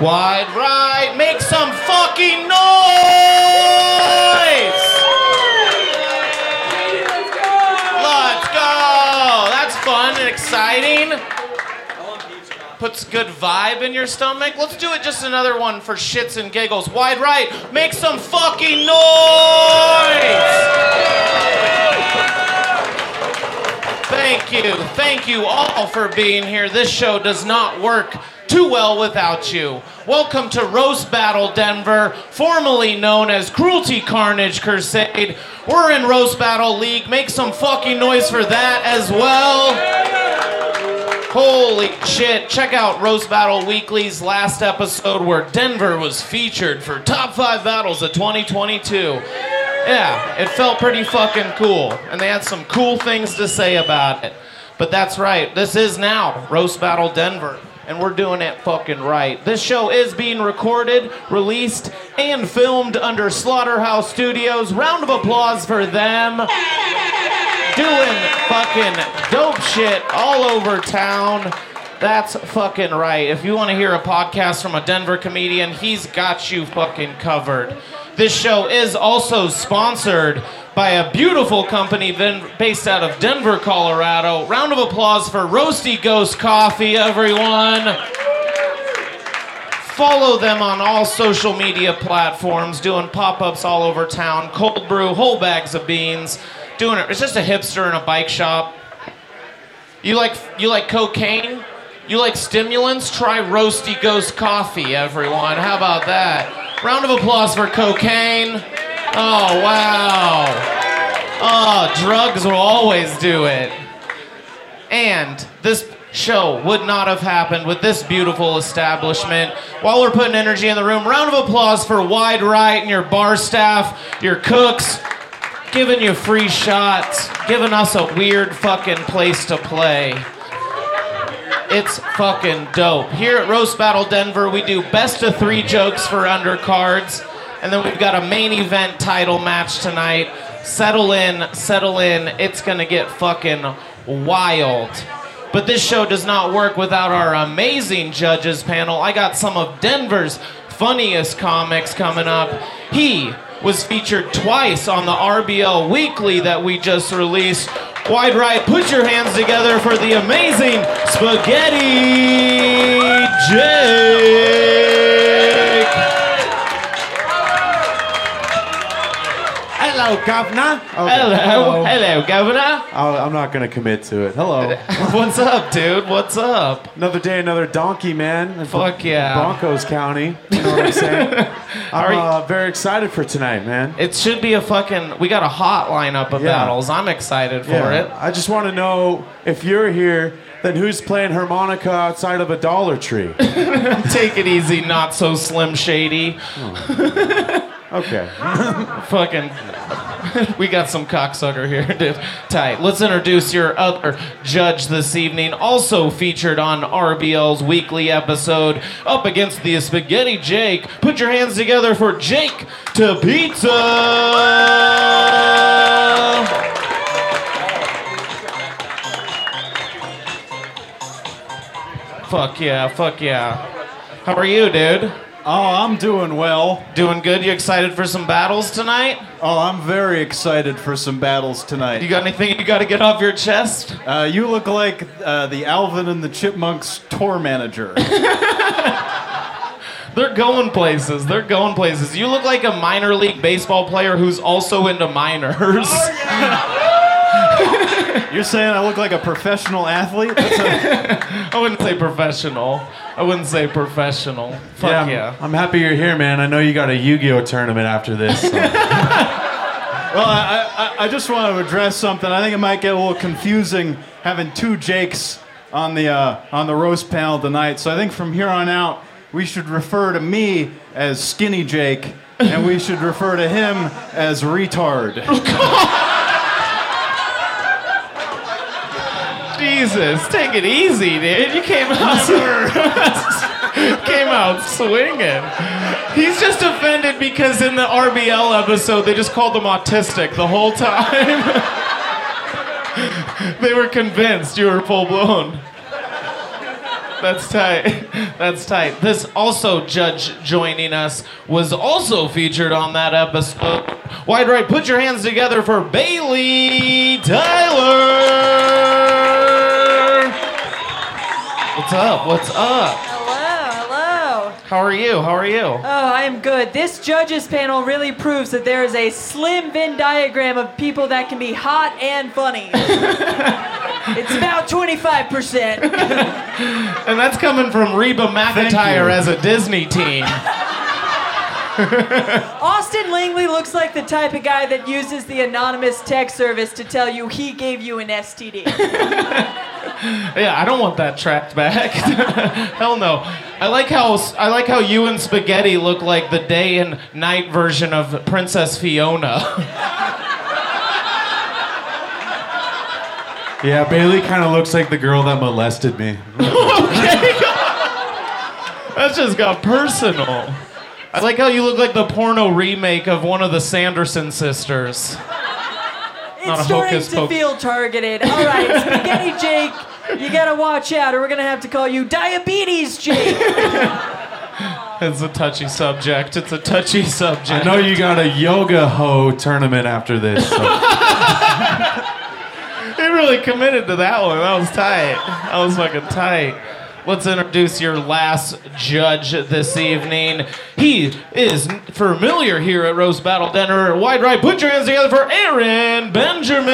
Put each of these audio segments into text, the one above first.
Wide right. Make some fucking noise! Let's go! That's fun and exciting. Puts good vibe in your stomach. Let's do it just another one for shits and giggles. Wide right. Make some fucking noise! Thank you. Thank you all for being here. This show does not work too well without you. Welcome to Roast Battle Denver, formerly known as Cruelty Carnage Crusade. We're in Roast Battle League. Make some fucking noise for that as well. Holy shit. Check out Roast Battle Weekly's last episode where Denver was featured for top five battles of 2022. Yeah, it felt pretty fucking cool. And they had some cool things to say about it. But that's right, this is now Roast Battle Denver. And we're doing it fucking right. This show is being recorded, released, and filmed under Slaughterhouse Studios. Round of applause for them doing fucking dope shit all over town. That's fucking right. If you want to hear a podcast from a Denver comedian, he's got you fucking covered. This show is also sponsored by a beautiful company based out of Denver, Colorado. Round of applause for Roasty Ghost Coffee, everyone. Follow them on all social media platforms, doing pop ups all over town. Cold brew, whole bags of beans. Doing it. It's just a hipster in a bike shop. You like you like cocaine? You like stimulants? Try Roasty Ghost Coffee, everyone. How about that? Round of applause for cocaine. Oh wow. Oh, drugs will always do it. And this show would not have happened with this beautiful establishment. While we're putting energy in the room, round of applause for Wide Right and your bar staff, your cooks, giving you free shots, giving us a weird fucking place to play. It's fucking dope. Here at Roast Battle Denver, we do best of three jokes for undercards, and then we've got a main event title match tonight. Settle in, settle in. It's gonna get fucking wild. But this show does not work without our amazing judges panel. I got some of Denver's funniest comics coming up. He was featured twice on the RBL Weekly that we just released. Wide right, put your hands together for the amazing Spaghetti Jake. Hello, governor. Hello, hello, Governor. Oh, I'm not gonna commit to it. Hello. What's up, dude? What's up? another day, another donkey, man. in Fuck yeah. Broncos County. You know what I'm saying? I'm you- uh, very excited for tonight, man. It should be a fucking. We got a hot lineup of Yeah. battles. I'm excited for Yeah. it. I just want to know if you're here, then who's playing harmonica outside of a Dollar Tree? Take it easy, not so slim shady. Okay. Fucking. we got some cocksucker here, dude. Tight. Let's introduce your other judge this evening, also featured on RBL's weekly episode, up against the Spaghetti Jake. Put your hands together for Jake Tupitza! Fuck yeah, fuck yeah. How are you, dude? Oh, I'm doing well. Doing good? You excited for some battles tonight? Oh, I'm very excited for some battles tonight. You got anything you got to get off your chest? Uh, you look like uh, the Alvin and the Chipmunks tour manager. They're going places. They're going places. You look like a minor league baseball player who's also into minors. You're saying I look like a professional athlete? I wouldn't say professional. I wouldn't say professional. Fuck I'm, yeah. I'm happy you're here, man. I know you got a Yu-Gi-Oh tournament after this. so- well, I, I, I just want to address something. I think it might get a little confusing having two Jakes on the uh, on the roast panel tonight. So I think from here on out, we should refer to me as Skinny Jake, and we should refer to him as retard. Jesus, take it easy, dude. You came out came out swinging. He's just offended because in the RBL episode they just called him autistic the whole time. they were convinced you were full blown. That's tight. That's tight. This also judge joining us was also featured on that episode. Wide right, put your hands together for Bailey Tyler. What's up? What's up? Hello, hello. How are you? How are you? Oh, I am good. This judges panel really proves that there is a slim Venn diagram of people that can be hot and funny. it's about 25%. And that's coming from Reba McEntire as a Disney teen. Austin Langely looks like the type of guy that uses the anonymous text service to tell you he gave you an STD. Yeah, I don't want that tracked back. Hell no. I like how I like how you and Spaghetti look like the day and night version of Princess Fiona. Yeah, Bailey kind of looks like the girl that molested me. okay. That just got personal. I like how you look like the porno remake of one of the Sanderson sisters. Not a It's starting hocus to pocus. feel targeted. All right, Spaghetti Jake, you gotta watch out, or we're gonna have to call you Diabetes Jake. It's a touchy subject. It's a touchy subject. I know you got a yoga ho tournament after this. So. They really committed to that one. That was tight. That was fucking tight. Let's introduce your last judge this evening. He is familiar here at Roast Battle Denver. Wide right, put your hands together for Aaron Benjamin.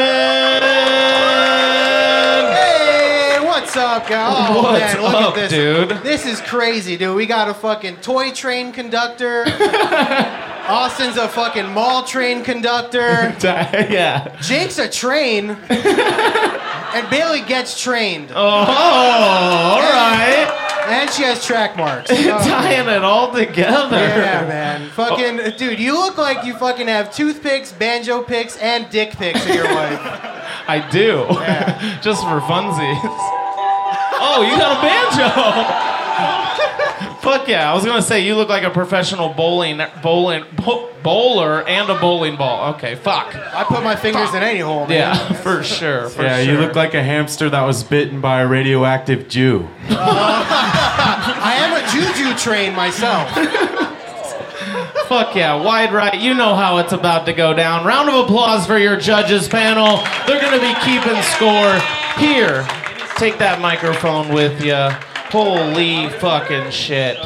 Hey, what's up, guys? Oh, What's man, look up, at this. dude? This is crazy, dude. We got a fucking toy train conductor. Austin's a fucking mall train conductor. yeah. Jake's a train. and Bailey gets trained. Oh, all right. And she has track marks. Oh, Tying it all together. yeah, man. Oh. Fucking, dude, you look like you fucking have toothpicks, banjo picks, and dick picks in your life. I do. Just for funsies. Oh, you got a banjo. Fuck yeah. I was going to say you look like a professional bowling bowling bo- bowler and a bowling ball. Okay, fuck. I put my fingers in any hole, man. Yeah, for sure. For yeah, sure. you look like a hamster that was bitten by a radioactive Jew. I am a juju train myself. Fuck yeah, wide right. You know how it's about to go down. Round of applause for your judges panel. They're gonna be keeping score here. Take that microphone with you. Holy fucking shit.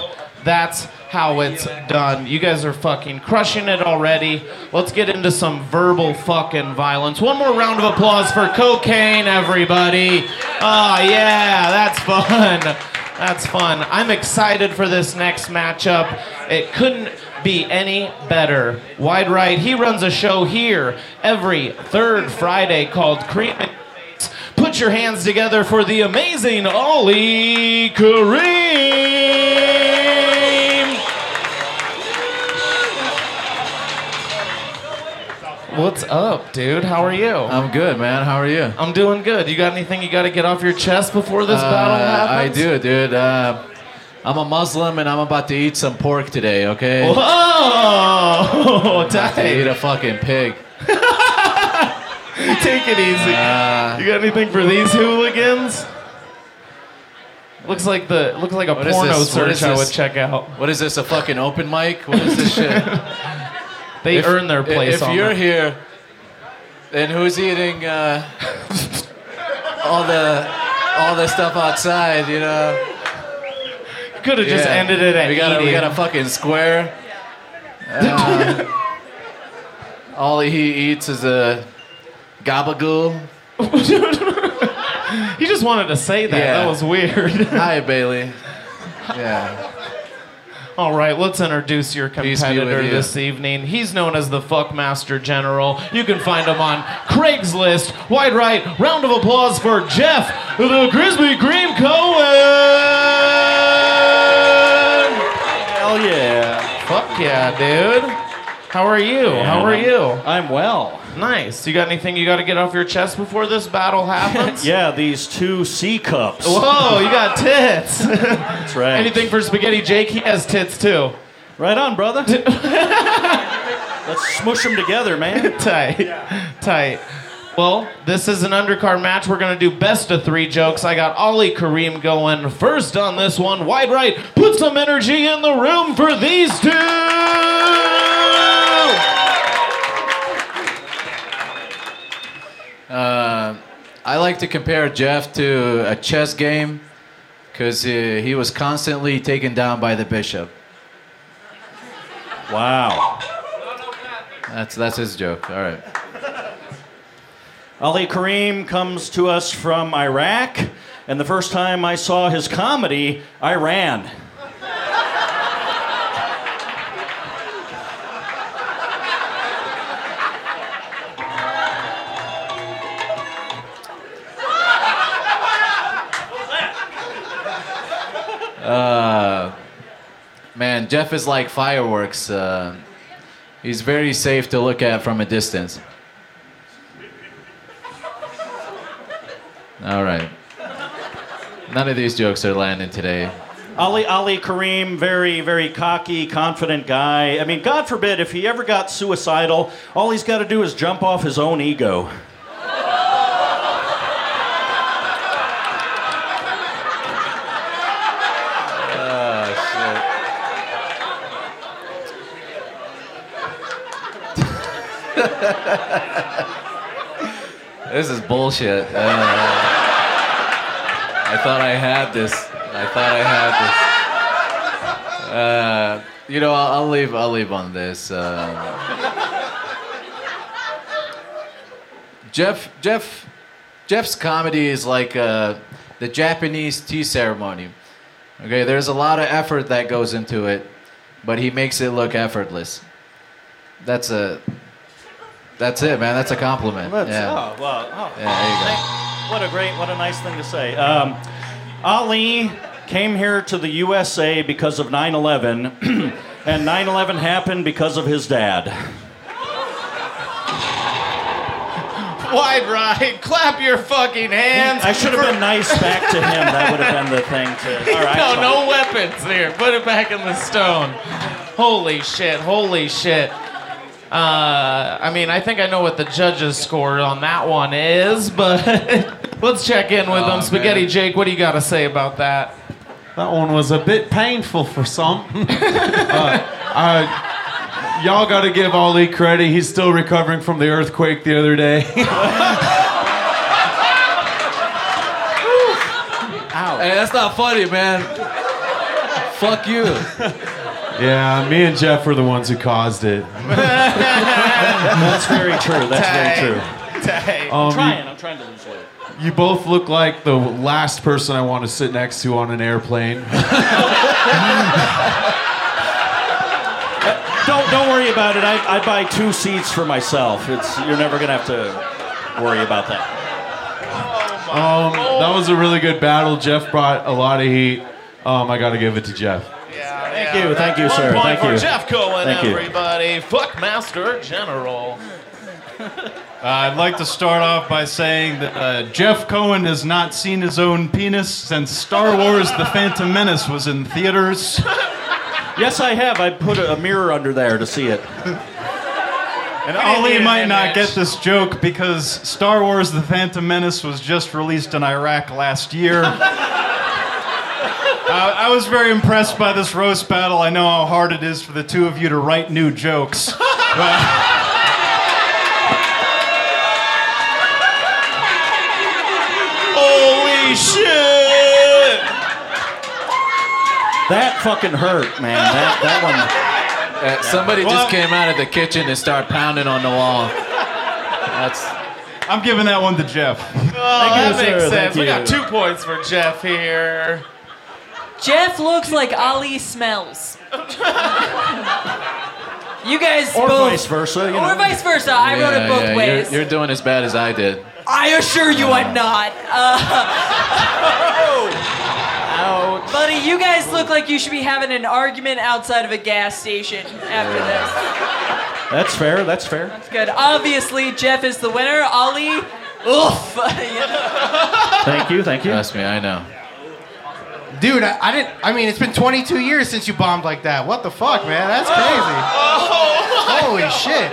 That's how it's done. You guys are fucking crushing it already. Let's get into some verbal fucking violence. One more round of applause for cocaine, everybody. Oh, yeah, that's fun. That's fun. I'm excited for this next matchup. It couldn't be any better. Wide right, he runs a show here every third Friday called Cream. Put your hands together for the amazing Ali Kareem. What's up, dude? How are you? I'm good, man. How are you? I'm doing good. You got anything you got to get off your chest before this battle Uh, I do, dude. Uh, I'm a Muslim and I'm about to eat some pork today, okay? Whoa! About to eat a fucking pig. Take it easy. Uh, You got anything for these hooligans? Looks like the looks like a porno search I would check out. what is this? A fucking open mic? What is this shit? They If- earn their place If you're that. here, then who's eating uh, all the all the stuff outside? You know. Could have just ended it at we got a, we got a fucking square. Uh, all he eats is a gabagool. he just wanted to say that. Yeah. That was weird. Hi, Bailey. Yeah. All right, let's introduce your Peace be with competitor you. this evening. He's known as the Fuckmaster General. You can find him on Craigslist. Wide right, round of applause for Jeff, the Crispy Cream Koehn. Hell yeah. Fuck yeah, dude. How are you? How are you? I'm well. Nice. You got anything you got to get off your chest before this battle happens? Yeah, these two C cups. Whoa, you got tits. That's right. Anything for Spaghetti Jake? He has tits too. Right on, brother. Let's smush them together, man. Tight. Tight. Well, this is an undercard match. We're gonna do best of three jokes. I got Ali Kareem going first on this one. Wide right, put some energy in the room for these two. Uh, I like to compare Jeff to a chess game because uh, he was constantly taken down by the bishop. Wow. That's that's his joke. All right. Ali Kareem comes to us from Iraq, and the first time I saw his comedy, I ran. Man, Jeff is like fireworks. Uh, he's very safe to look at from a distance. All right. None of these jokes are landing today. Ali Ali Kareem, very, very cocky, confident guy. I mean, God forbid if he ever got suicidal, all he's got to do is jump off his own ego. This is bullshit. Uh, I thought I had this. I thought I had this. Uh, you know, I'll, I'll leave. I'll leave on this. Um, Jeff, Jeff, Jeff's comedy is like uh, the Japanese tea ceremony. Okay, there's a lot of effort that goes into it, but he makes it look effortless. That's a. That's it, man. That's a compliment. That's, yeah. Oh, well, oh. Yeah, there you go. What a great, what a nice thing to say. Um, Ali came here to the USA because of 9 11, and 9 11 happened because of his dad. Wide right, clap your fucking hands. I should have been nice back to him. That would have been the thing to. All right. no, fine. no weapons here. Put it back in the stone. Holy shit, holy shit. Uh, I mean, I think I know what the judges score on that one is, but let's check in with Oh, them. Spaghetti man. Jake, what do you got to say about that? That one was a bit painful for some. uh, uh, y'all got to give Ali credit. He's still recovering from the earthquake the other day. Hey, that's not funny, man. Fuck you. Yeah, me and Jeff were the ones who caused it. That's very true. That's very true. Um, I'm trying. I'm trying to lose weight. you, you both look like the last person I want to sit next to on an airplane. Don't don't worry about it. I, I buy two seats for myself. It's you're never gonna have to worry about that. Um, that was a really good battle. Jeff brought a lot of heat. Um, I got to give it to Jeff. Thank you, thank you, One sir. point Thank for you. Jeff Koehn, Thank you. everybody. Fuckmaster General. Uh, I'd like to start off by saying that uh, Jeff Koehn has not seen his own penis since Star Wars The Phantom Menace was in theaters. Yes, I have. I put a, a mirror under there to see it. And Ali might not image. get this joke because Star Wars The Phantom Menace was just released in Iraq last year. Uh, I was very impressed by this roast battle. I know how hard it is for the two of you to write new jokes. But Holy shit! That fucking hurt, man. That that one. Uh, somebody Well- just came out of the kitchen and started pounding on the wall. That's I'm giving that one to Jeff. Oh, that you, makes sir. sense. Thank We got two points for Jeff here. Jeff looks like Ali smells. you guys Or both. vice versa. You know. Or vice versa. I wrote it both yeah, ways. You're, you're doing as bad as I did. I assure you I'm not. Uh, buddy, you guys look like you should be having an argument outside of a gas station after this. That's fair. That's fair. That's good. Obviously, Jeff is the winner. Ali, oof. You know? Thank you. Thank you. Trust me, I know. Dude, I, I didn't. I mean, it's been 22 years since you bombed like that. What the fuck, man? That's crazy. Holy shit.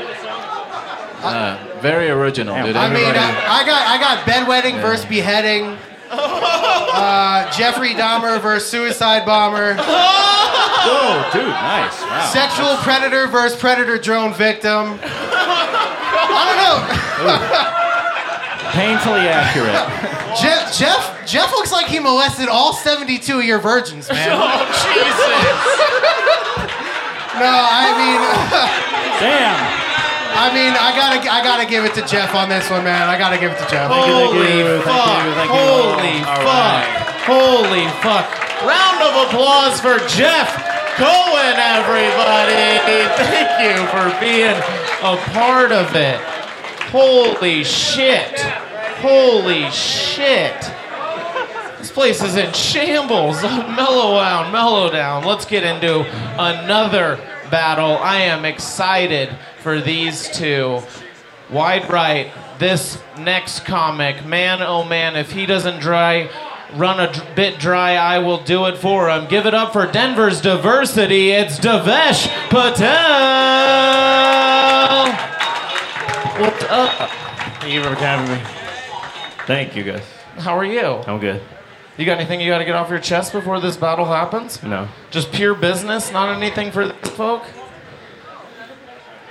Uh, very original, dude. I mean, Everybody- I, I got I got bedwetting versus beheading. Uh, Jeffrey Dahmer versus suicide bomber. Whoa, dude, nice. Wow. Sexual predator versus predator drone victim. I don't know. Painfully accurate. Jeff, Jeff Jeff looks like he molested all 72 of your virgins, man. Oh Jesus! No, I mean, Damn. I mean, I gotta I gotta give it to Jeff on this one, man. I gotta give it to Jeff. Holy fuck! you, thank you. Holy fuck! Holy fuck! Round of applause for Jeff Koehn, everybody! Thank you for being a part of it. Holy shit! Holy shit! This place is in shambles. mellow down, mellow down. Let's get into another battle. I am excited for these two. Wide right, this next comic, man oh man, if he doesn't dry, run a bit dry, I will do it for him. Give it up for Denver's diversity. It's Divesh Patel. What's up? Thank you for having me. Thank you, guys. How are you? I'm good. You got anything you got to get off your chest before this battle happens? No. Just pure business, not anything for this folk?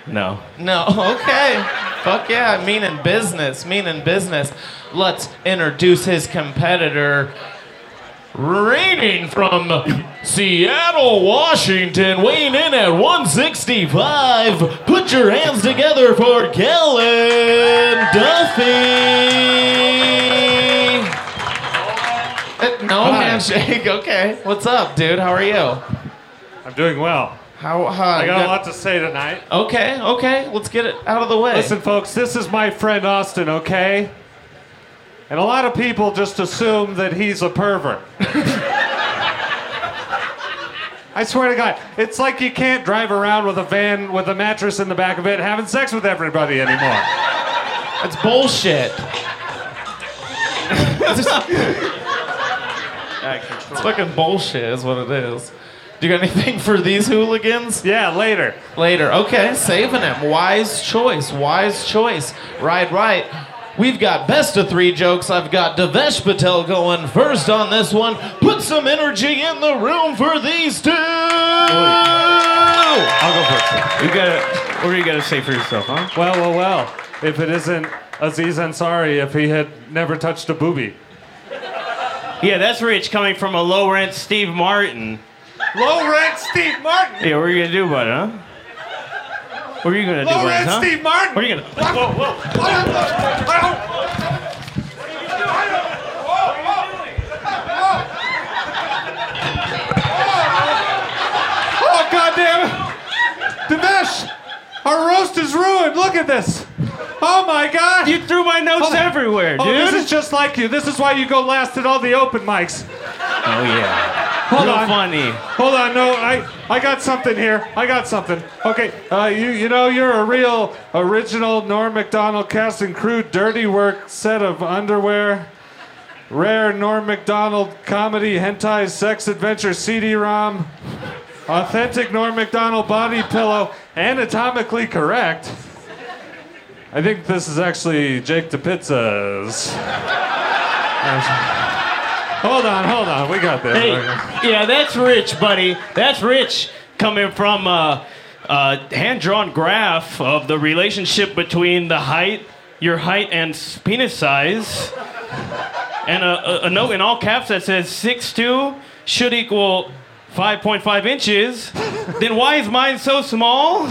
No. No, okay. Fuck yeah, meaning business, meaning business. Let's introduce his competitor. Reigning from Seattle, Washington, weighing in at 165. Put your hands together for Kellan Duffy. Uh, No handshake. Okay. What's up, dude? How are you? I'm doing well. How? how I got a lot to say tonight. Okay. Okay. Let's get it out of the way. Listen, folks, this is my friend Austin, okay? And a lot of people just assume that he's a pervert. I swear to God, it's like you can't drive around with a van with a mattress in the back of it having sex with everybody anymore. It's bullshit. it's fucking bullshit, is what it is. Do you got anything for these hooligans? Yeah, later. Later. Okay, saving him. Wise choice. Wise choice. Right, right. We've got best of three jokes. I've got Divesh Patel going first on this one. Put some energy in the room for these two. I'll go first. You gotta. What are you gonna say for yourself, huh? Well, well, well. If it isn't Aziz Ansari, if he had never touched a booby. Yeah, that's rich coming from a low rent Steve Martin. Low rent Steve Martin! Yeah, what are you gonna do about it, huh? What are you gonna do Low about rent huh? Steve Martin! What are you gonna? Whoa, whoa. Oh, goddamn it! Dinesh! Our roast is ruined! Look at this! Oh my god! You threw my notes on. everywhere, Oh, dude. this is just like you. This is why you go last at all the open mics. oh yeah. Hold Real on. funny. Hold on, no, I, I got something here. I got something. Okay, uh, you, you know, you're a real original Norm Macdonald cast and crew dirty work set of underwear. Rare Norm Macdonald comedy, hentai, sex adventure, CD-ROM. Authentic Norm Macdonald body pillow, anatomically correct. I think this is actually Jake Tupitza's. Hold on, hold on. We got this. Hey, Okay. yeah, that's rich, buddy. That's rich coming from a, a hand-drawn graph of the relationship between the height, your height, and penis size, and a, a, a note in all caps that says 6'2 should equal 5.5 inches. then why is mine so small?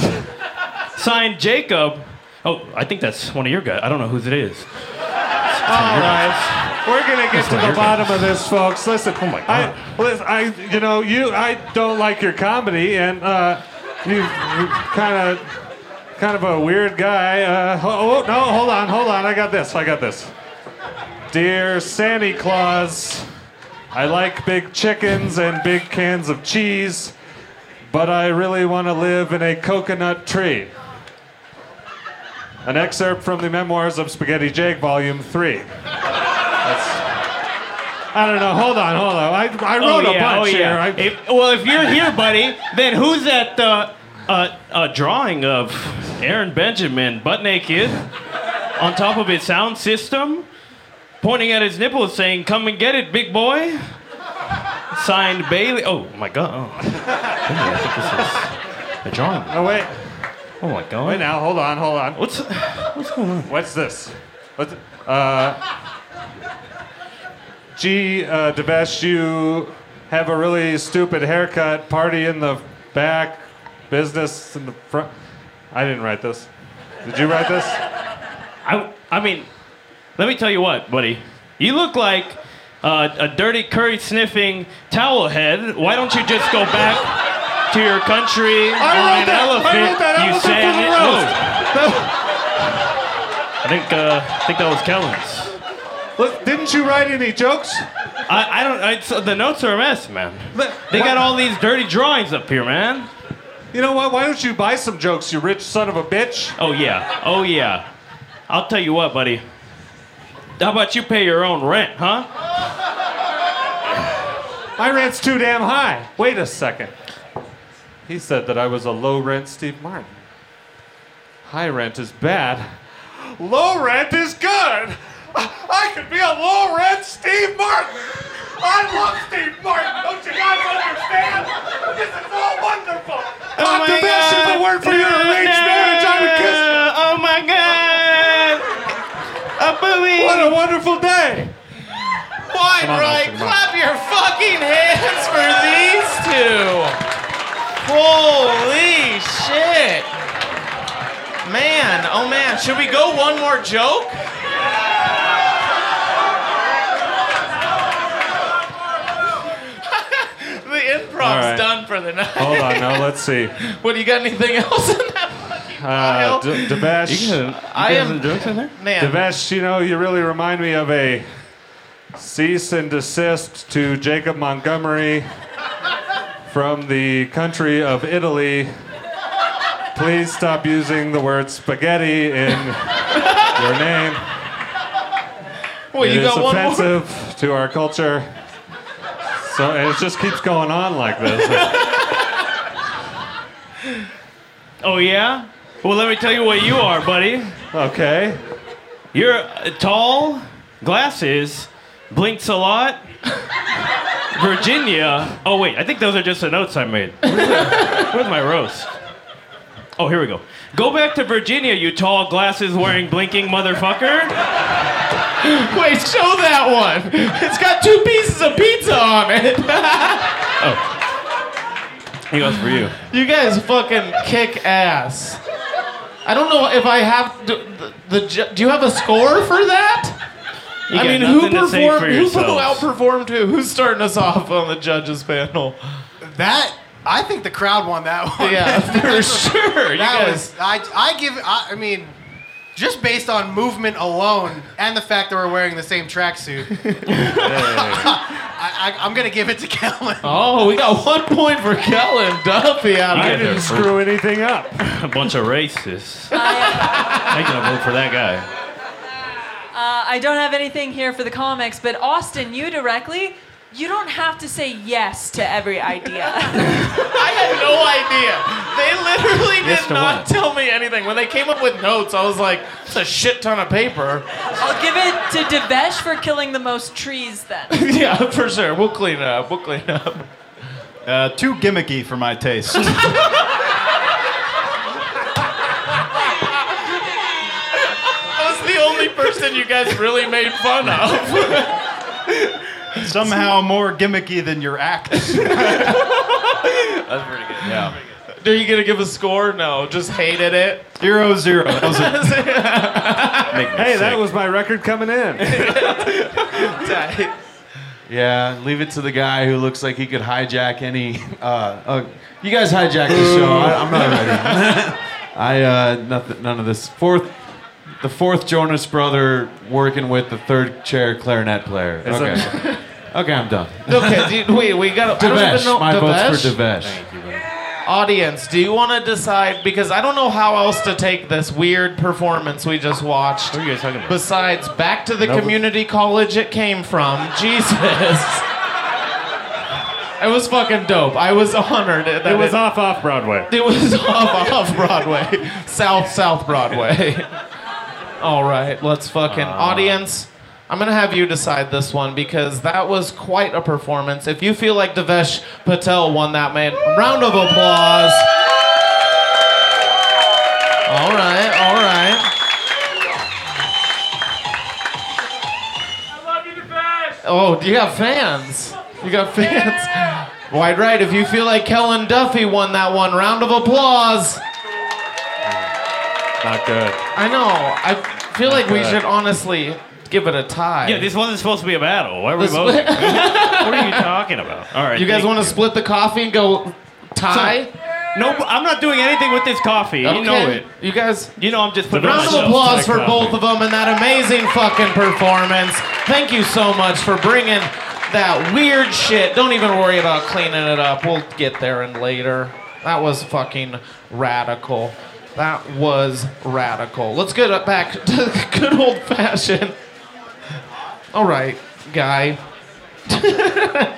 Signed Jacob. Oh, I think that's one of your guys. I don't know whose it is. All right. We're gonna get to the bottom of this, folks. Listen, Oh my God. I, listen, I, you know, you, I don't like your comedy, and uh, you, kind of, kind of a weird guy. Uh, oh, oh, no, hold on, hold on. I got this. I got this. Dear Santa Claus, I like big chickens and big cans of cheese, but I really want to live in a coconut tree. An excerpt from the memoirs of Spaghetti Jake, Volume 3. I don't know. Hold on, hold on. I, I wrote oh, a yeah, bunch oh, here. yeah. I, If- well, if you're here, buddy, then who's at the uh, uh, drawing of Aaron Benjamin, butt naked, on top of his sound system, pointing at his nipples, saying, "Come and get it, big boy." Signed Bailey. Oh my God! Oh. I think this is a drawing. Oh wait, Oh my God! wait now. Hold on, hold on. What's what's going on? What's this? What's uh? Gee, uh, Divesh, you have a really stupid haircut. Party in the back, business in the front. I didn't write this. Did you write this? I, I mean, let me tell you what, buddy. You look like uh, a dirty curry sniffing towel head. Why don't you just go back to your country on wrote an that- I elephant? wrote that you elephant sang it. I think uh, I think that was Kellan's. Look, didn't you write any jokes? I, I don't. I, so the notes are a mess, man. But, They got all these dirty drawings up here, man. You know what? Why don't you buy some jokes, you rich son of a bitch? Oh yeah. Oh yeah. I'll tell you what, buddy. How about you pay your own rent, huh? My rent's too damn high. Wait a second. He said that I was a low rent Steve Martin. High rent is bad. Low rent is good. I could be a low rent Steve Martin. I love Steve Martin. Don't you guys understand? This is all wonderful. Oh the best if it weren't for your arranged marriage, I would kiss. Oh my god! A booby! What a wonderful day. Wide on, right, Austin, come on. clap your fucking hands for these two. Holy shit. Man, oh man, should we go one more joke? the improv's All right. done for the night. Hold on, now let's see. What, you got anything else in that? Uh, D- Divesh. I am, jokes in there? man, Divesh, you know, you really remind me of a cease and desist to Jacob Montgomery from the country of Italy. Please stop using the word spaghetti in your name. well, It you is got one more. offensive to our culture. So and it just keeps going on like this. Oh yeah? Well, let me tell you what you are, buddy. Okay. You're uh, tall, glasses, blinks a lot. Virginia. Oh wait, I think those are just the notes I made. Where's, my roast? Oh, here we go. Go back to Virginia, you tall, glasses wearing, blinking motherfucker. Wait, show that one. It's got two pieces of pizza on it. Oh. He goes for you. You guys fucking kick ass. I don't know if I have do, the, the do you have a score for that? You I mean, who nothing to say for performed? Who yourselves. outperformed who? Who's starting us off on the judges panel? That I think the crowd won that one. Yeah, for sure. You that guys. was I. I give. I, I mean, just based on movement alone and the fact that we're wearing the same tracksuit, I, I, I'm gonna give it to Kellan. Oh, we got one point for Kellan Duffy out I of didn't screw anything up. A bunch of racists. I'm uh, gonna vote for that guy. Uh, I don't have anything here for the comics, but Austin, you directly, you don't have to say yes to every idea. I had no idea. They literally Yes did to not what? tell me anything. When they came up with notes, I was like, it's a shit ton of paper. I'll give it to Divesh for killing the most trees then. yeah, for sure. We'll clean it up. We'll clean it up. Uh, too gimmicky for my taste. person you guys really made fun of. Somehow more gimmicky than your act. That's pretty good. Yeah. Are you gonna give a score? No, just hated it. Zero zero. That was a- Hey, that was my record coming in. Yeah, leave it to the guy who looks like he could hijack any. Uh, uh, you guys hijack the show. I, I'm not ready. I uh, nothing, none of this. Fourth, the fourth Jonas brother working with the third chair clarinet player. Is Okay, that- okay, I'm done. okay, do, wait, we got. I don't Divesh, my vote's for Divesh? Divesh. Audience, do you want to decide? Because I don't know how else to take this weird performance we just watched. What are you guys talking about? Besides, back to the Nope. community college it came from. Jesus. It was fucking dope. I was honored. That It was off off Broadway. It was off off Broadway, South South Broadway. All right, let's fucking ah. audience. I'm gonna have you decide this one because that was quite a performance. If you feel like Divesh Patel won that, man, round of applause. All right, all right. I love you, Divesh. Oh, you got fans. You got fans. Wide right. If you feel like Kellan Duffy won that one, round of applause. Not good. I know. I feel like we good. should honestly give it a tie. Yeah, this wasn't supposed to be a battle. Why are we This- voting? what are you talking about? All right. you guys want to split the coffee and go tie? No, I'm not doing anything with this coffee. You know it. You guys. You know I'm just putting Round of applause for that both of them and that amazing fucking performance. Thank you so much for bringing that weird shit. Don't even worry about cleaning it up. We'll get there and later. That was fucking radical. That was radical. Let's get it back to good old fashioned. All right, guy.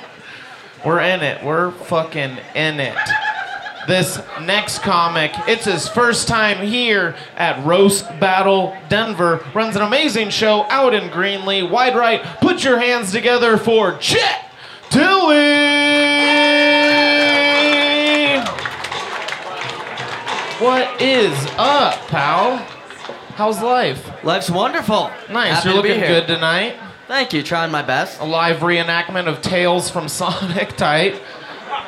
We're in it. We're fucking in it this next comic. It's his first time here at Roast Battle Denver. Runs an amazing show out in Greeley. Wide right, put your hands together for Chet Tilly. What is up, pal? How's life? Life's wonderful. Nice. Happy You're to be looking here. good tonight. Thank you. Trying my best. A live reenactment of Tales from Sonic Tight.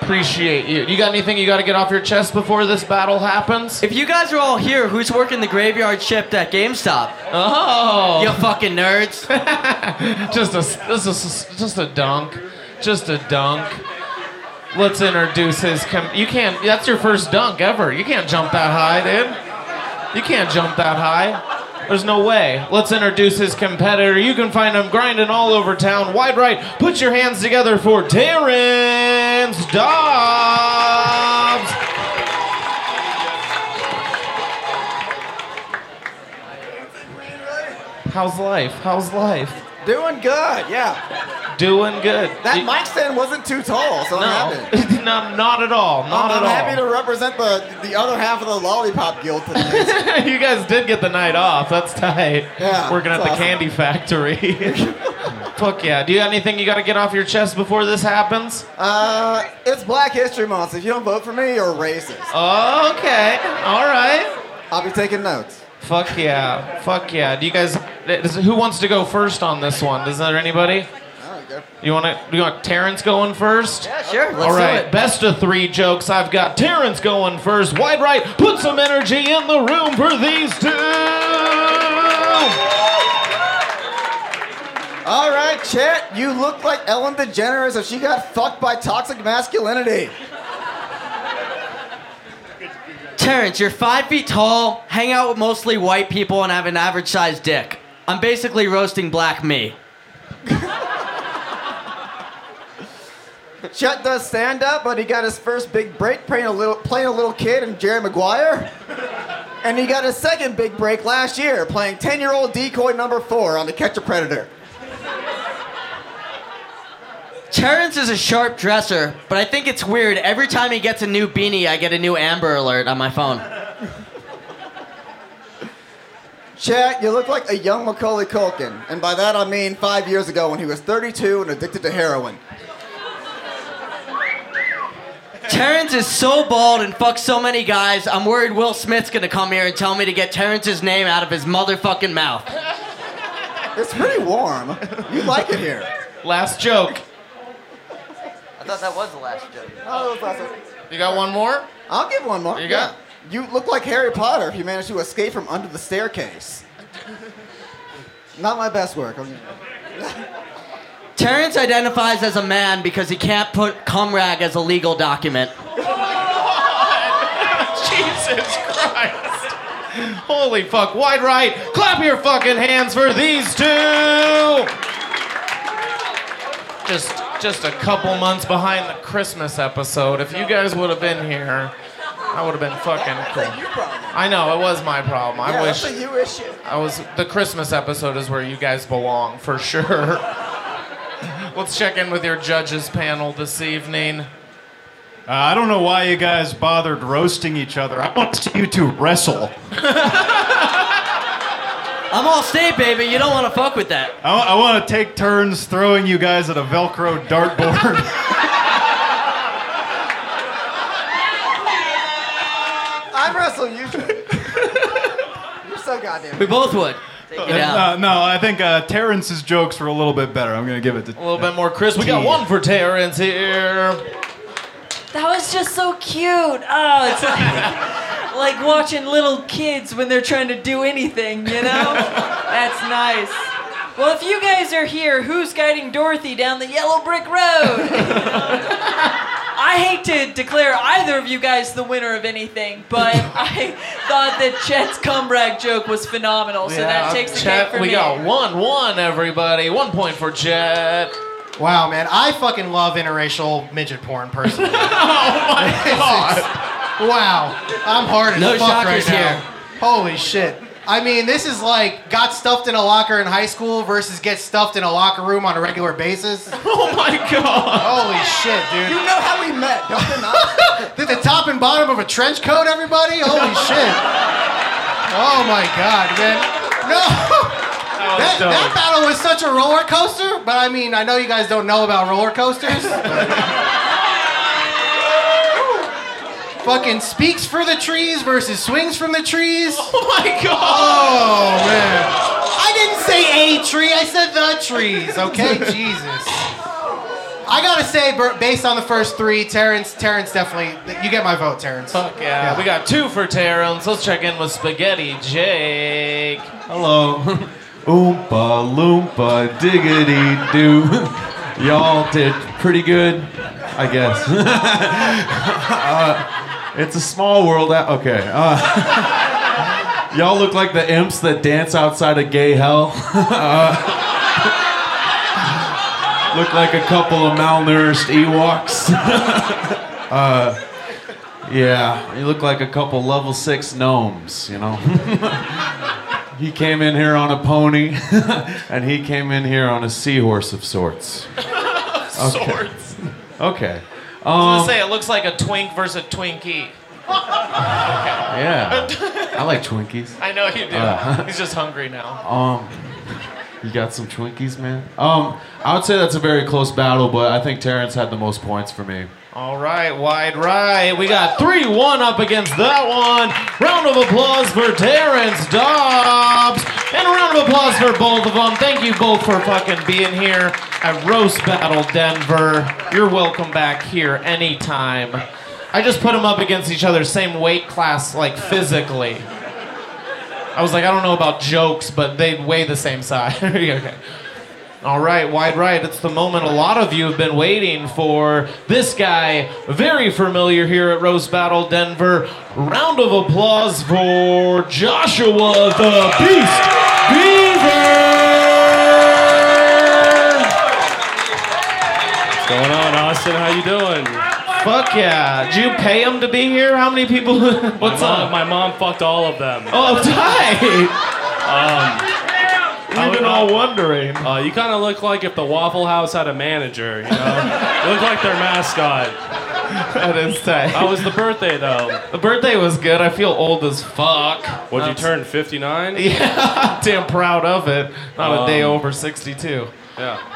Appreciate you. You got anything you got to get off your chest before this battle happens? If you guys are all here, who's working the graveyard shift at GameStop? Oh, You fucking nerds. just a this is just a dunk, just a dunk. Let's introduce his. Com- you can't. That's your first dunk ever. You can't jump that high, dude. You can't jump that high. There's no way. Let's introduce his competitor. You can find him grinding all over town. Wide right. Put your hands together for Terrence Dobbs. How's life? How's life? Doing good, yeah. Doing good. That You- mic stand wasn't too tall, so I'm happy. No, not, at all. Not I'm, I'm at happy to represent the the other half of the Lollipop Guild tonight. you guys did get the night off. That's tight. Yeah, Working at the awesome. candy factory. Fuck yeah. Do you have anything you got to get off your chest before this happens? uh, it's Black History Month. If you don't vote for me, you're racist. Okay. All right. I'll be taking notes. Fuck yeah. Fuck yeah. Do you guys? Who wants to go first on this one? Is there anybody? All right. You want to? You want Terrence going first? yeah, sure. Let's All right, do it. best of three jokes. I've got Terrence going first. Wide right, put some energy in the room for these two. All right, Chet, you look like Ellen DeGeneres if she got fucked by toxic masculinity. Terrence, you're five feet tall, hang out with mostly white people, and have an average sized dick. I'm basically roasting black me. Chet does stand up, but he got his first big break playing a little, playing a little kid in Jerry Maguire. And he got his second big break last year playing 10 year old decoy number four on the Catch a Predator. Terrence is a sharp dresser, but I think it's weird. Every time he gets a new beanie, I get a new Amber Alert on my phone. Chet, you look like a young Macaulay Culkin. And by that I mean five years ago when he was 32 and addicted to heroin. Terrence is so bald and fucks so many guys, I'm worried Will Smith's gonna come here and tell me to get Terrence's name out of his motherfucking mouth. It's pretty warm. You like it here. Last joke. I thought that was the last joke. Oh, that was awesome. You got one more? I'll give one more. You got- You look like Harry Potter if you manage to escape from under the staircase. Not my best work. I'm- Terrence identifies as a man because he can't put cum rag as a legal document. Jesus Christ. Holy fuck. Wide right. Clap your fucking hands for these two. Just just a couple months behind the Christmas episode. If you guys would have been here, I would have been fucking cool. I know, it was my problem. I yeah, wish that's a you issue. I was the Christmas episode is where you guys belong for sure. Let's check in with your judges panel this evening. Uh, I don't know why you guys bothered roasting each other. I want to see you two wrestle. I'm all state, baby. You don't want to fuck with that. I, want to take turns throwing you guys at a Velcro dartboard. I'd wrestle you. You're so goddamn. We both would. Take it out. Uh, no, I think uh, Terrence's jokes were a little bit better. I'm going to give it to A little bit more crisp. We got one for Terrence here. That was just so cute. Oh, it's like, like watching little kids when they're trying to do anything, you know? That's nice. Well, if you guys are here, who's guiding Dorothy down the yellow brick road? I hate to declare either of you guys the winner of anything, but I thought that Chet's cumbrag joke was phenomenal, so that takes the Chet, cake for we me. got one, one, everybody. One point for Chet. Wow, man, I fucking love interracial midget porn personally. oh my god! wow, I'm hard as No fuck right shockers now. here. Holy shit. I mean, this is like got stuffed in a locker in high school versus get stuffed in a locker room on a regular basis. Oh my god! Holy shit, dude. You know how we met, don't you not? Did the top and bottom of a trench coat, everybody? Holy shit. Oh my god, man. No. That, dope. that battle was such a roller coaster, but I mean, I know you guys don't know about roller coasters. but- Fucking speaks for the trees versus swings from the trees. Oh my god! Oh man. I didn't say a tree, I said the trees, okay? Jesus. I gotta say, based on the first three, Terrence, Terrence definitely, you get my vote, Terrence. Fuck yeah. We got two for Terrence. Let's check in with Spaghetti Jake. Hello. Oompa loompa diggity doo. Y'all did pretty good, I guess. uh, it's a small world. Out- okay. Uh, y'all look like the imps that dance outside of gay hell. Uh, look like a couple of malnourished Ewoks. uh, yeah, you look like a couple level six gnomes, you know? He came in here on a pony, and he came in here on a seahorse of sorts. Swords. Okay. I was gonna Um, say it looks like a twink versus a Twinkie. yeah. I like Twinkies. I know you do. Uh. He's just hungry now. Um, you got some Twinkies, man. Um, I would say that's a very close battle, but I think Terrence had the most points for me. All right, wide right. We got 3 1 up against that one. Round of applause for Terrence Dobbs. And a round of applause for both of them. Thank you both for fucking being here at Roast Battle Denver. You're welcome back here anytime. I just put them up against each other, same weight class, like physically. I was like, I don't know about jokes, but they weigh the same size. okay. All right, wide right. It's the moment a lot of you have been waiting for. This guy, very familiar here at Roast Battle Denver. Round of applause for Joshua the Beast Beaver. What's going on, Austin? How you doing? Fuck yeah! Did you pay him to be here? How many people? What's my mom, up? My mom fucked all of them. Oh, tight. I We've been all wondering. Uh, you kind of look like if the Waffle House had a manager, you know? you look like their mascot. That is tight. How was the birthday, though? The birthday was good. I feel old as fuck. Would you That's- turn 59? Yeah, damn proud of it. Not a day Um, over 62. Yeah.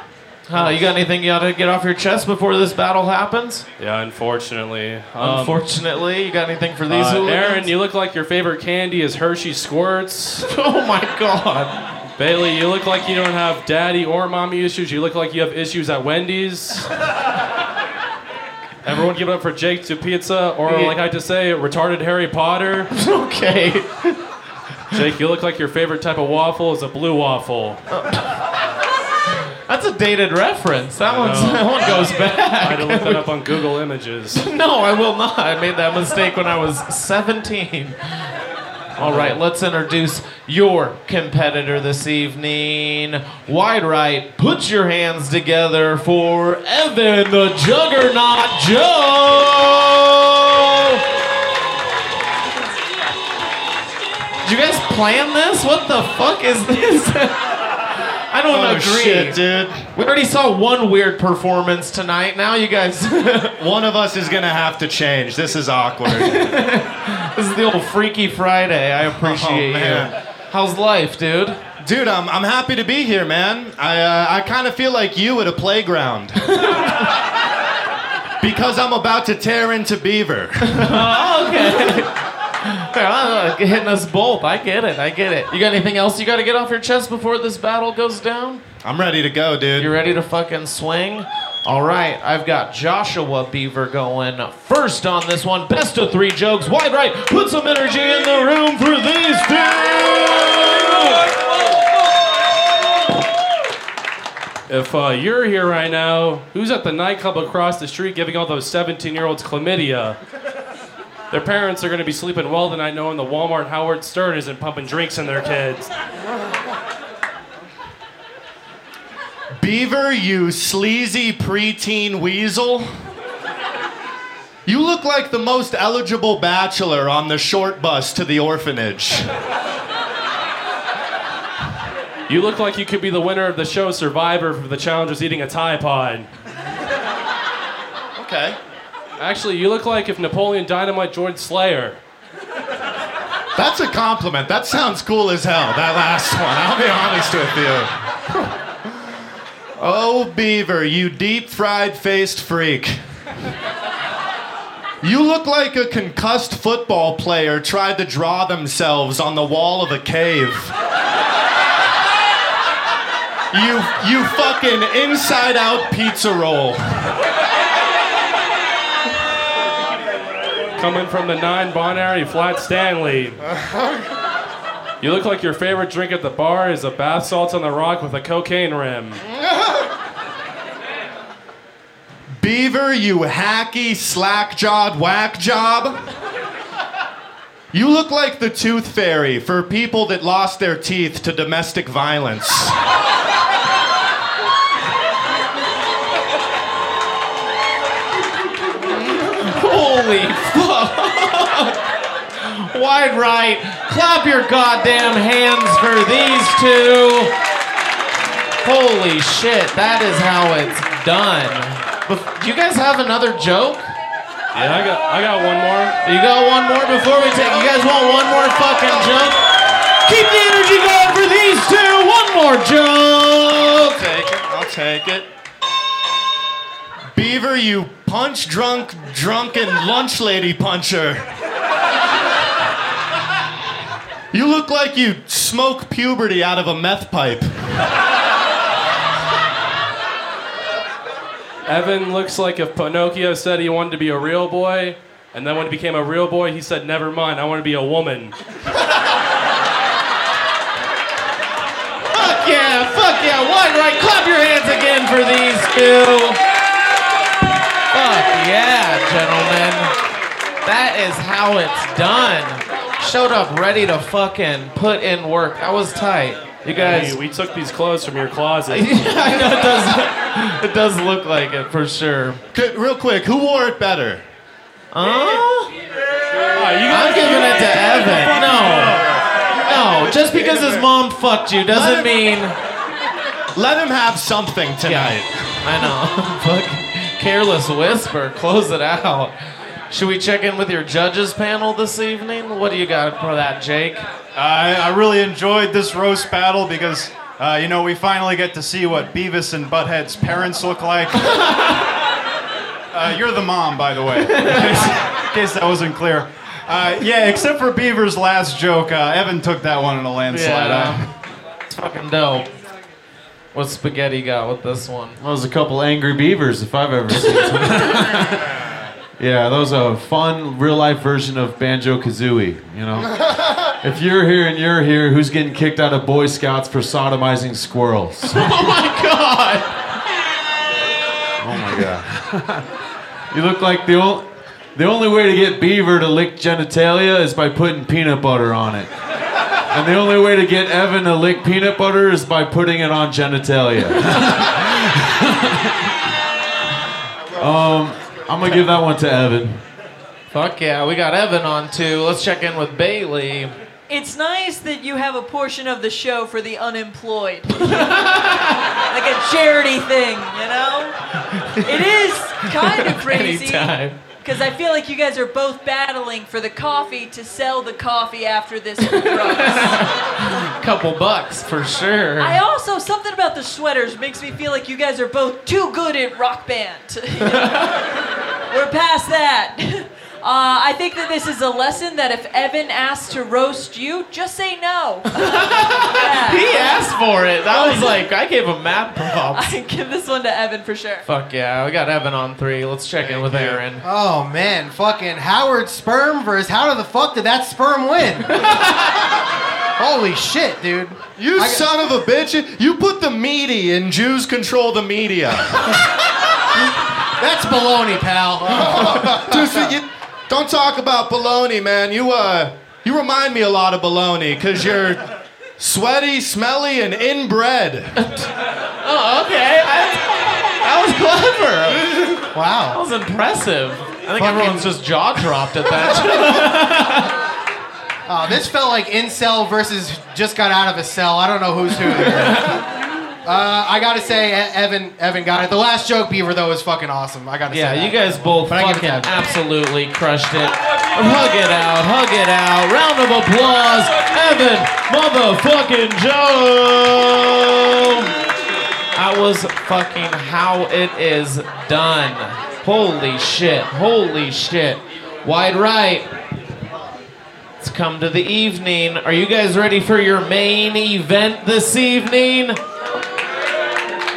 Uh, you got anything you got to get off your chest before this battle happens? Yeah, unfortunately. Um, Unfortunately, you got anything for these uh, hooligans? Aaron, you look like your favorite candy is Hershey Squirts. oh my god. Bailey, you look like you don't have daddy or mommy issues. You look like you have issues at Wendy's. Everyone give it up for Jake Tupitza, or like I like to say, retarded Harry Potter. okay. Jake, you look like your favorite type of waffle is a blue waffle. That's a dated reference. That, one's, that one goes back. I had to look that up on Google Images. no, I will not. I made that mistake when I was 17. All right, let's introduce your competitor this evening. Wide right, put your hands together for Evan the Juggernaut Joe. Did you guys plan this? What the fuck is this? I don't Oh, agree. shit, dude. We already saw one weird performance tonight. Now you guys. One of us is gonna have to change. This is awkward. this is the old Freaky Friday. I appreciate Oh, man. you. How's life, dude? Dude, I'm, I'm happy to be here, man. I, uh, I kind of feel like you at a playground. because I'm about to tear into Beaver. oh, okay. Well, hitting us both. I get it. I get it. You got anything else you got to get off your chest before this battle goes down? I'm ready to go, dude. You ready to fucking swing? All right, I've got Joshua Beaver going first on this one. Best of three jokes. Wide right. Put some energy in the room for these two. If uh, you're here right now, who's at the nightclub across the street giving all those 17 year olds chlamydia? Their parents are going to be sleeping well tonight knowing the Walmart Howard Stern isn't pumping drinks in their kids. Beaver, you sleazy preteen weasel. You look like the most eligible bachelor on the short bus to the orphanage. You look like you could be the winner of the show Survivor for the challenge eating a Tide Pod. Okay. Actually, you look like if Napoleon Dynamite joined Slayer. That's a compliment. That sounds cool as hell, that last one. I'll be honest with you. oh, Beaver, you deep fried faced freak. You look like a concussed football player tried to draw themselves on the wall of a cave. You, you fucking inside out pizza roll. Coming from the nine binary flat Stanley. You look like your favorite drink at the bar is a bath salts on the rock with a cocaine rim. Beaver, you hacky, slack jawed whack job. You look like the tooth fairy for people that lost their teeth to domestic violence. Holy fuck. Wide right. Clap your goddamn hands for these two. Holy shit, that is how it's done. Bef- Do you guys have another joke? Yeah, I got I got one more. You got one more before we take. You guys want one more fucking joke? Keep the energy going for these two. One more joke. I'll take it. I'll take it. Beaver, you punch drunk, drunken lunch lady puncher. You look like you smoke puberty out of a meth pipe. Evan looks like if Pinocchio said he wanted to be a real boy, and then when he became a real boy, he said, "Never mind, I want to be a woman." Fuck yeah, fuck yeah. Wide right. Clap your hands again for these two. Fuck yeah, gentlemen. That is how it's done. Showed up ready to fucking put in work. That was tight. You guys. Hey, we took these clothes from your closet. I know it does. It does look like it for sure. Okay, real quick, who wore it better? Uh, I'm giving it to Evan. No. No, just because his mom fucked you doesn't mean. Let him have something tonight. I know. Fuck. Careless whisper. Close it out. Should we check in with your judges panel this evening? What do you got for that, Jake? I, I really enjoyed this roast battle because, uh, you know, we finally get to see what Beavis and Butthead's parents look like. uh, you're the mom, by the way, in case, in case that wasn't clear. Uh, yeah, except for Beaver's last joke, uh, Evan took that one in a landslide. Yeah. It's fucking dope. What spaghetti got with this one? That was a couple angry beavers if I've ever seen some. Yeah, that was a fun real life version of Banjo Kazooie, you know? If you're here and you're here, who's getting kicked out of Boy Scouts for sodomizing squirrels? Oh my god! Oh my god. you look like the only the only way to get beaver to lick genitalia is by putting peanut butter on it. And the only way to get Evan to lick peanut butter is by putting it on genitalia. um, I'm gonna give that one to Evan. Fuck yeah, we got Evan on too. Let's check in with Bailey. it's nice that you have a portion of the show for the unemployed. like a charity thing, you know? It is kind of crazy. Anytime. Because I feel like you guys are both battling for the coffee to sell the coffee after this. Couple bucks for sure. I also, something about the sweaters makes me feel like you guys are both too good at rock band. We're past that. Uh, I think that this is a lesson that if Evan asks to roast you, just say no. he asked for it. That was like I gave him mad props. I give this one to Evan for sure. Fuck yeah, we got Evan on three. Let's check in with Aaron. Oh man, fucking Howard sperm versus how the fuck did that sperm win? Holy shit, dude. You I- son of a bitch! You put the meaty in Jews control the media. That's baloney, pal. Just, you, don't talk about baloney, man. You uh, you remind me a lot of baloney because you're sweaty, smelly, and inbred. Oh, okay. I- that was clever. Wow. That was impressive. I think Fucking- everyone's just jaw dropped at that. Oh, this felt like incel versus just got out of a cell. I don't know who's who. here. Uh, I gotta say, Evan, Evan got it. The last joke, Beaver, though, was fucking awesome. I gotta yeah, say. you guys both But fucking absolutely crushed it. Hug it out, hug it out. Round of applause, Evan motherfucking Joe. That was fucking how it is done. Holy shit, holy shit. Wide right. It's come to the evening. Are you guys ready for your main event this evening?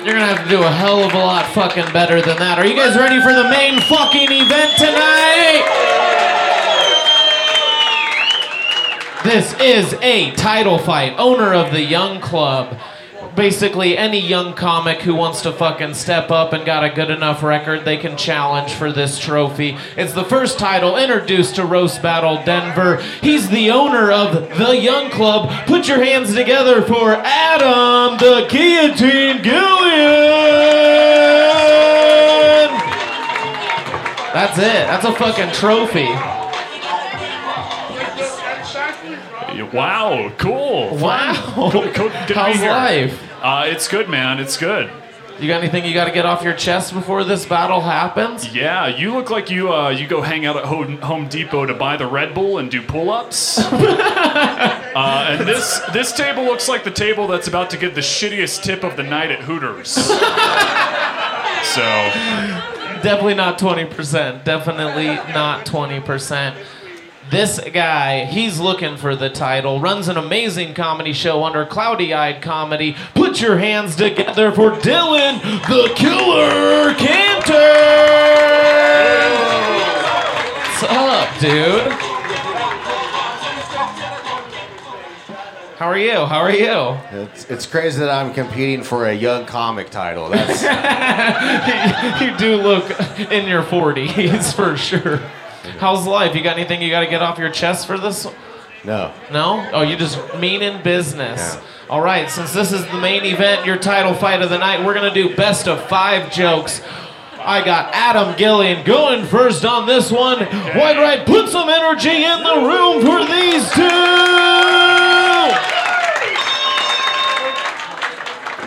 You're gonna have to do a hell of a lot fucking better than that. Are you guys ready for the main fucking event tonight? This is a title fight. Owner of the Young Club. Basically, any young comic who wants to fucking step up and got a good enough record, they can challenge for this trophy. It's the first title introduced to Roast Battle Denver. He's the owner of the Young Club. Put your hands together for Adam the Guillotine Gilliland! That's it. That's a fucking trophy. Wow, cool. Wow. How's life? Uh, it's good, man. It's good. You got anything you got to get off your chest before this battle happens? Yeah, you look like you uh, you go hang out at Home, Home Depot to buy the Red Bull and do pull-ups. uh, and this this table looks like the table that's about to get the shittiest tip of the night at Hooters. so Definitely not 20%. Definitely not 20%. This guy, he's looking for the title, runs an amazing comedy show under Cloudy Eyed Comedy. Put your hands together for Dylan the Killer Kantor! What's up, dude? How are you? How are you? It's, it's crazy that I'm competing for a young comic title. That's you do look in your 40s for sure. How's life? You got anything you got to get off your chest for this? no. No? Oh, you just mean in business. All right, since this is the main event, your title fight of the night, we're going to do best of five jokes. I got Adam Gilliland going first on this one. Wide Right, put some energy in the room for these two!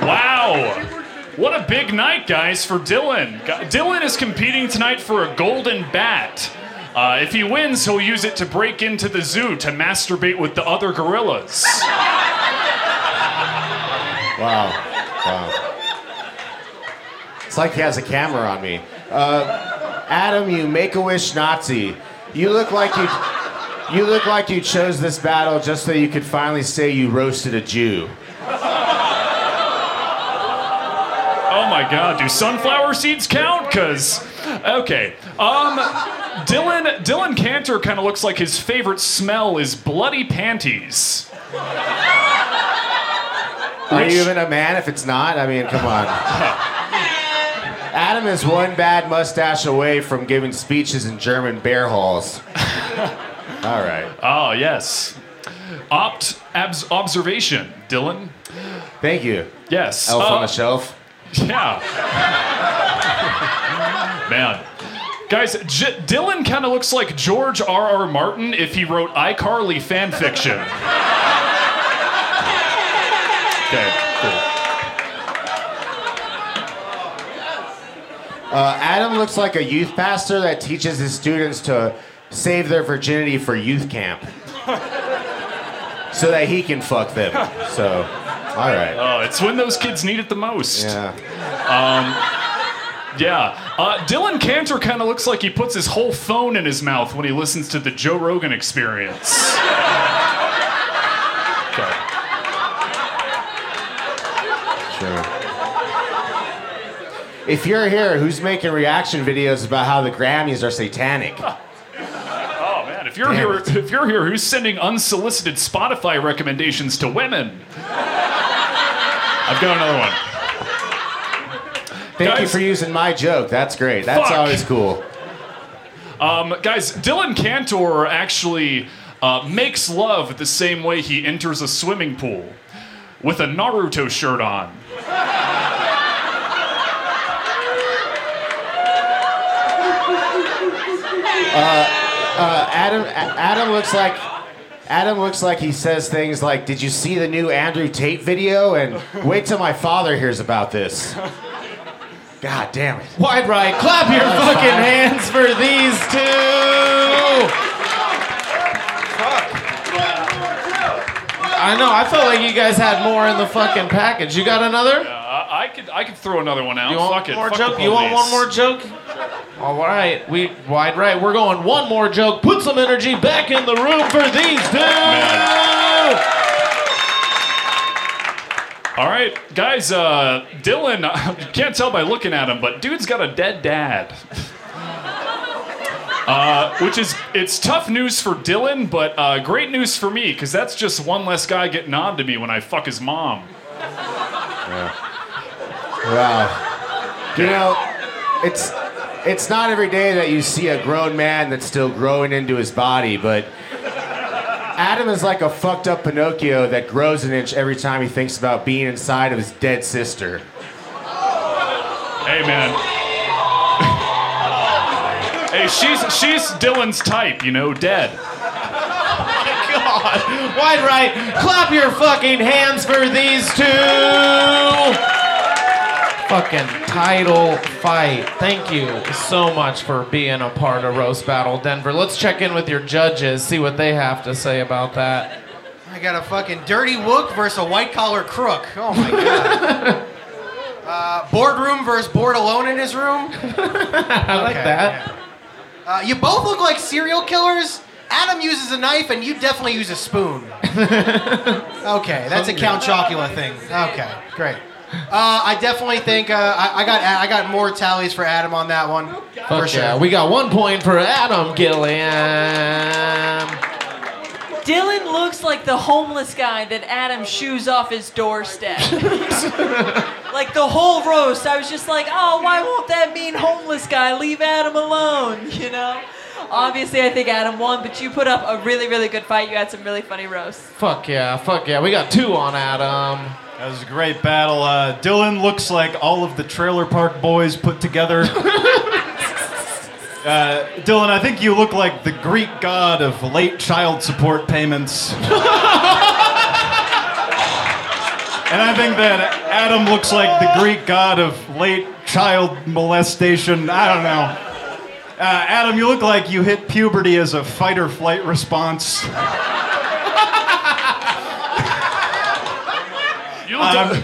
Wow. What a big night, guys, for Dylan. Dylan is competing tonight for a golden bat. Uh, if he wins, he'll use it to break into the zoo to masturbate with the other gorillas. Wow. Wow. It's like he has a camera on me. Uh, Adam, you make-a-wish Nazi. You look like you. You look like you chose this battle just so you could finally say you roasted a Jew. Oh my god, do sunflower seeds count? Cause okay. Um Dylan Dylan Kantor kind of looks like his favorite smell is bloody panties. Are you even a man if it's not? I mean, come on. Adam is one bad mustache away from giving speeches in German bear halls. All right. Oh, yes. Opt abs- observation, Dylan. Thank you. Yes. Elf uh, on the shelf. Yeah. Man. Guys, J- Dylan kind of looks like George R. R. Martin if he wrote iCarly fan fiction. okay, cool. Uh, Adam looks like a youth pastor that teaches his students to save their virginity for youth camp. so that he can fuck them. So, all right. Uh, it's when those kids need it the most. Yeah. Um, yeah. Uh, Dylan Kantor kind of looks like he puts his whole phone in his mouth when he listens to the Joe Rogan experience. Okay. Sure. If you're here, who's making reaction videos about how the Grammys are satanic? Oh man, if you're here, if you're here, who's sending unsolicited Spotify recommendations to women? I've got another one. Thank you for using my joke. That's great. That's Fuck. always cool. Um, guys, Dylan Kantor actually uh, makes love the same way he enters a swimming pool, with a Naruto shirt on. Uh, uh, Adam, Adam looks like Adam looks like he says things like, "Did you see the new Andrew Tate video?" And wait till my father hears about this. God damn it! Wide right. Clap your fucking hands for these two. Fuck. I know. I felt like you guys had more in the fucking package. You got another? Uh, I could I could throw another one out. You want Fuck it. more Fuck joke? You want one more joke? All right, we wide right. We're going one more joke. Put some energy back in the room for these two. All right, guys. Uh, Dylan, can't tell by looking at him, but dude's got a dead dad. Uh, which is it's tough news for Dylan, but uh, great news for me because that's just one less guy getting on to me when I fuck his mom. Yeah. Wow. You know, it's it's not every day that you see a grown man that's still growing into his body, but Adam is like a fucked up Pinocchio that grows an inch every time he thinks about being inside of his dead sister. Hey man. hey, she's she's Dylan's type, you know, dead. My god. Wide right. Clap your fucking hands for these two. Fucking title fight. Thank you so much for being a part of Roast Battle Denver. Let's check in with your judges, see what they have to say about that. I got a fucking dirty wook versus a white collar crook. Oh my god. uh, boardroom versus board alone in his room. I like that. Uh, you both look like serial killers. Adam uses a knife and you definitely use a spoon. okay, that's a Count Chocula thing. Okay, great. Uh, I definitely think uh, I, I got I got more tallies for Adam on that one. for Fuck sure. yeah. We got one point for Adam Gilliland. Dylan looks like the homeless guy that Adam shoos off his doorstep. like the whole roast, I was just like, oh, why won't that mean homeless guy leave Adam alone? You know? Obviously, I think Adam won, but you put up a really, really good fight. You had some really funny roasts. Fuck yeah, fuck yeah. We got two on Adam. That was a great battle. Uh, Dylan looks like all of the Trailer Park Boys put together. uh, Dylan, I think you look like the Greek god of late child support payments. and I think that Adam looks like the Greek god of late child molestation. I don't know. Uh, Adam, you look like you hit puberty as a fight or flight response. You look,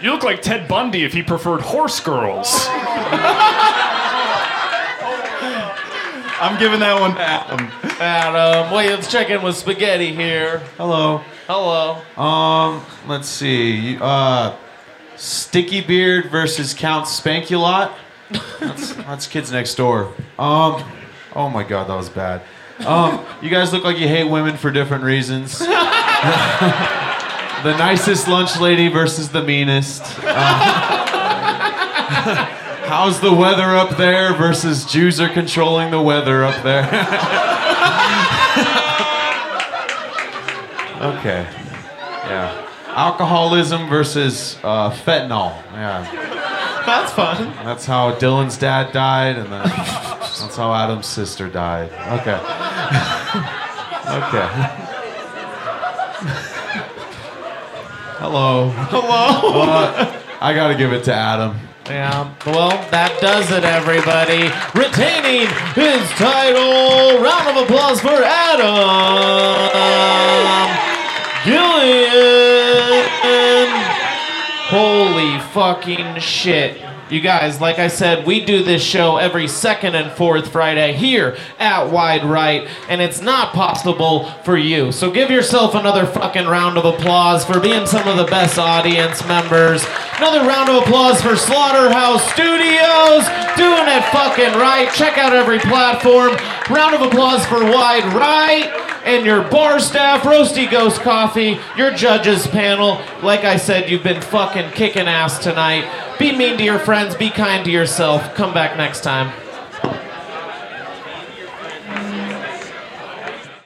you look like Ted Bundy if he preferred horse girls. I'm giving that one to Adam. Adam, wait, let's check in with Spaghetti here. Hello. Hello. Um, let's see. Uh, Sticky Beard versus Count Spankulot. That's, that's kids next door. Um, oh my god, that was bad. Um, you guys look like you hate women for different reasons. the nicest lunch lady versus the meanest. Uh, how's the weather up there versus Jews are controlling the weather up there. okay. Yeah. Alcoholism versus uh, fentanyl. Yeah. That's fun. That's how Dylan's dad died, and then that's That's how Adam's sister died. Okay. okay. Hello. Hello. Uh, I gotta give it to Adam. Yeah, well, that does it, everybody. Retaining his title. Round of applause for Adam Gilliland. Holy fucking shit. You guys, like I said, we do this show every second and fourth Friday here at Wide Right, and it's not possible for you. So give yourself another fucking round of applause for being some of the best audience members. Another round of applause for Slaughterhouse Studios, doing it fucking right. Check out every platform. Round of applause for Wide Right and your bar staff, Roasty Ghost Coffee, your judges panel. Like I said, you've been fucking kicking ass tonight. Be mean to your friends, be kind to yourself. Come back next time.